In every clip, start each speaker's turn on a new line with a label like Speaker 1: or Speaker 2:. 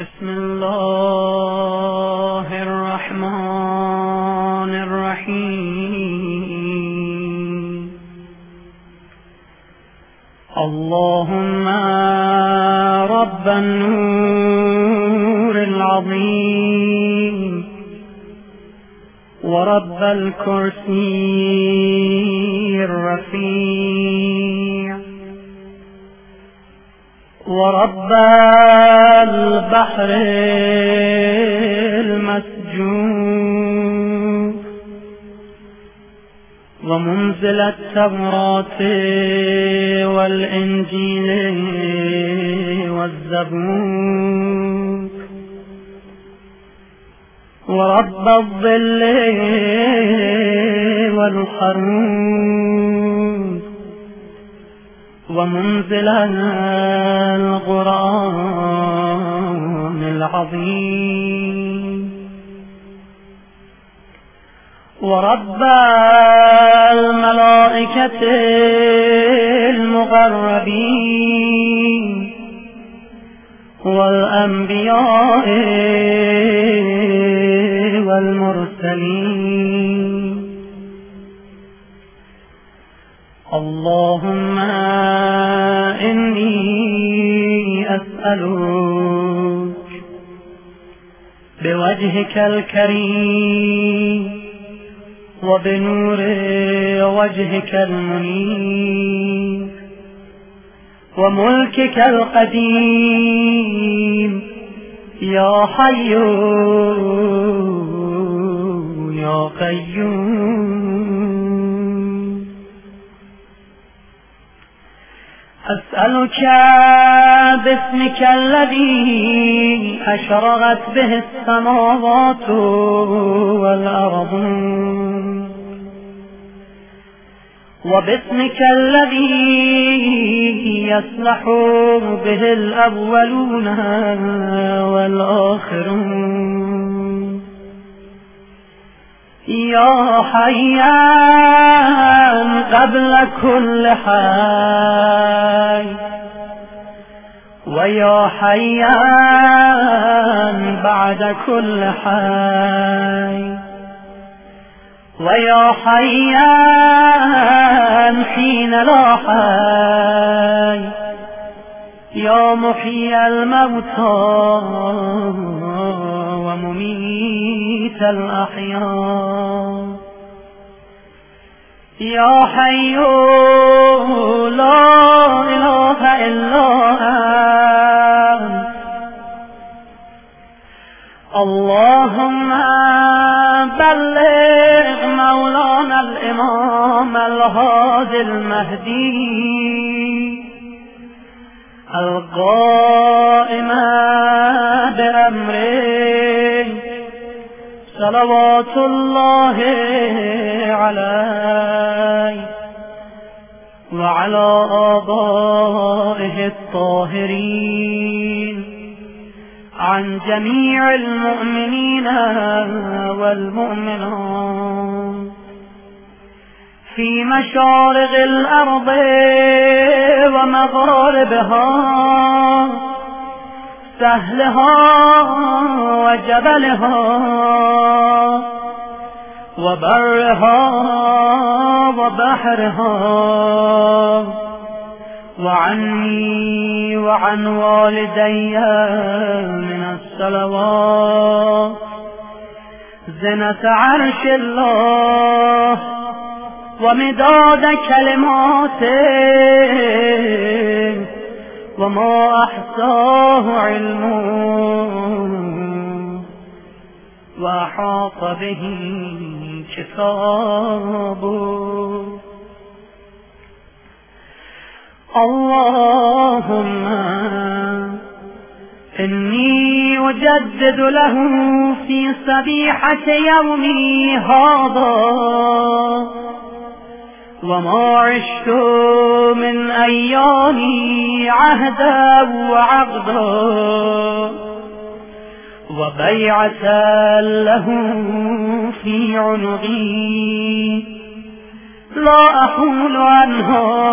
Speaker 1: بسم الله الرحمن الرحيم. اللهم رب النور العظيم ورب الكرسي الرفيع ورب البحر المسجون ومنزل التوراة والإنجيل والزبور. ورب الظل والحرون ومنزل القرآن العظيم. ورب الملائكة المقربين والأنبياء والمرسلين. اللهم إني أسألك بوجهك الكريم وبنور وجهك المنير وملكك القديم يا حي يا قيوم. أسألك باسمك الذي أشرغت به السماوات والأرض. وباسمك الذي يصلح به الأولون والآخرون. يا حيان قبل كل حي ويا حيان بعد كل حي ويا حيان حين لا حي يا محيي الموتى. ومميت الأحياء. يا حي لا إله إلا أنت. اللهم بلغ مولانا الإمام الهادي المهدي. القائم بأمره صلوات الله عليه وعلى آبائه الطاهرين عن جميع المؤمنين والمؤمنات في مشارق الأرض ومغاربها. سهلها وجبلها وبرها وبحرها وعني وعن والدي من الصلوات زنة عرش الله ومداد كلماته وما أحصاه علمه وأحاط به كتابه. اللهم إني أجدد له في صبيحة يومي هذا. وما عشت من أيامي عهدا وعقدا. وبيعة له في عنقي. لا أحول عنها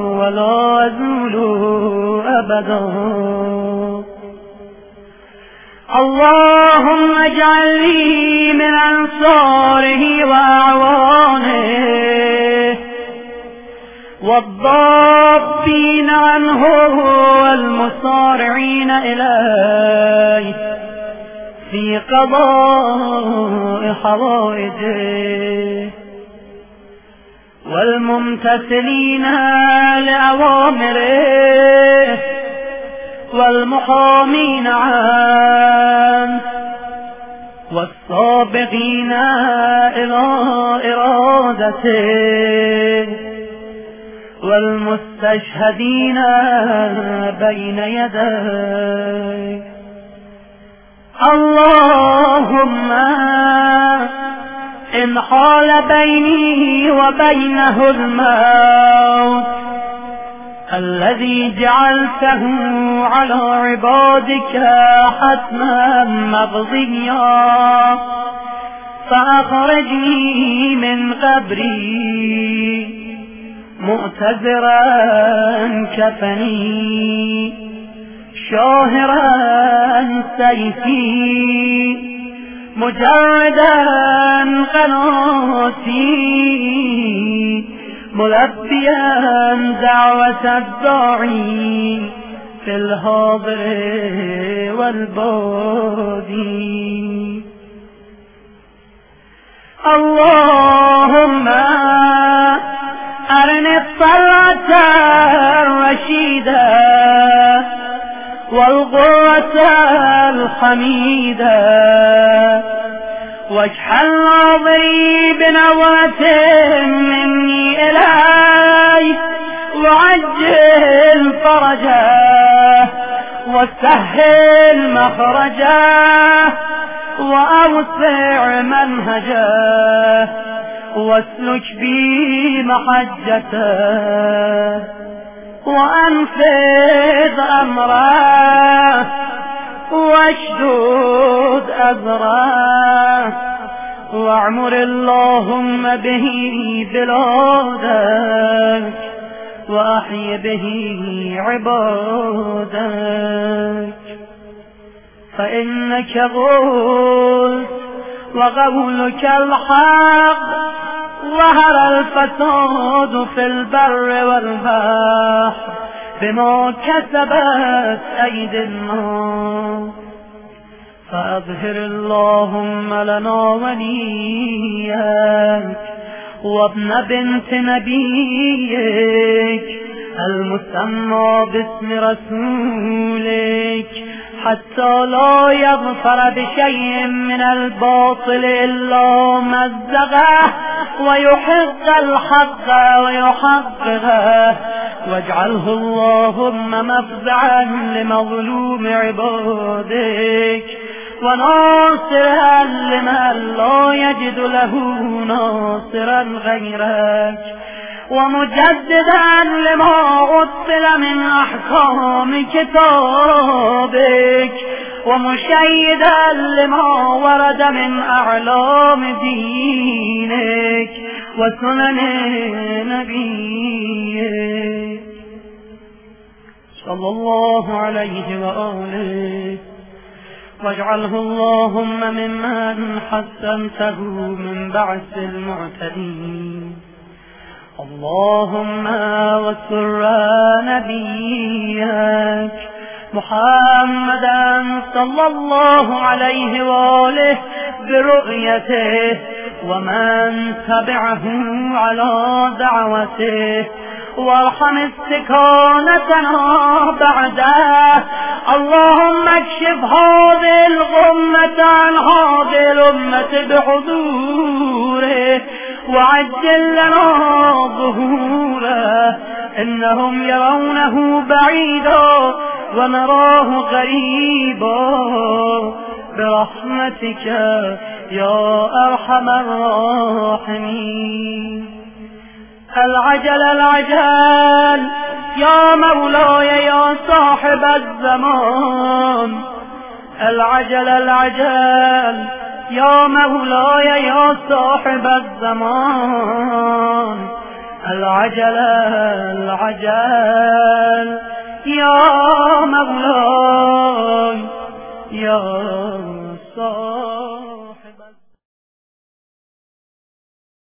Speaker 1: ولا أزول أبدا. اللهم اجعل لي من أنصاره وأعوانه. والضابين عنه والمصارعين إليه في قضاء حوائجه. والممتثلين لأوامره. والمحامين عنه والصابغين إلى إرادته. والمستشهدين بين يديه اللهم إن حال بيني وبينه الموت الذي جعلته على عبادك حتما مقضيا فأخرجني من قبري. مؤتزرا كفني شاهرا سيفي مجردا قناتي ملبيا دعوة الداعي في الحاضر والبادي اللهم الطلعة الرشيدة والغرة الحميدة. واجعل ناظري بنظرة مني إلي وعجل فرجه وسهل مخرجه وأوسع منهجه. واسلك بي محجته وأنفذ أمره واشدود أذره وأعمر اللهم به بلادك وأحي به عبادك. فإنك قلت وقولك الحق ظهر الفساد في البر والبحر بما كسبت أيدي الناس. فأظهر اللهم لنا وليك وابن بنت نبيك المسمى باسم رسولك. حتى لا يظفر بشيء من الباطل إلا مزغه ويحق الحق ويحققه. واجعله اللهم مفزعا لمظلوم عبادك. وناصرا لمن لا يجد له ناصرا غيرك ومجددا لما أصل من أحكام كتابك. ومشيدا لما ورد من أعلام دينك. وسنن نبيك. صلى الله عليه وآله واجعله اللهم ممن حسنته من بعث المعتدين. اللهم وسر نبيك محمدا صلى الله عليه وآله برؤيته ومن تبعه على دعوته. وارحم استكانتنا بعده. اللهم اكشف هذه الغمة عن هذه الأمة بحضوره وعجل لنا ظهوره. إنهم يرونه بعيدا ونراه غريبا. برحمتك يا أرحم الراحمين. العجل العجل. يا مولاي يا صاحب الزمان. العجل العجل. يا مولاي يا صاحب الزمان. العجل العجل. يا مولاي يا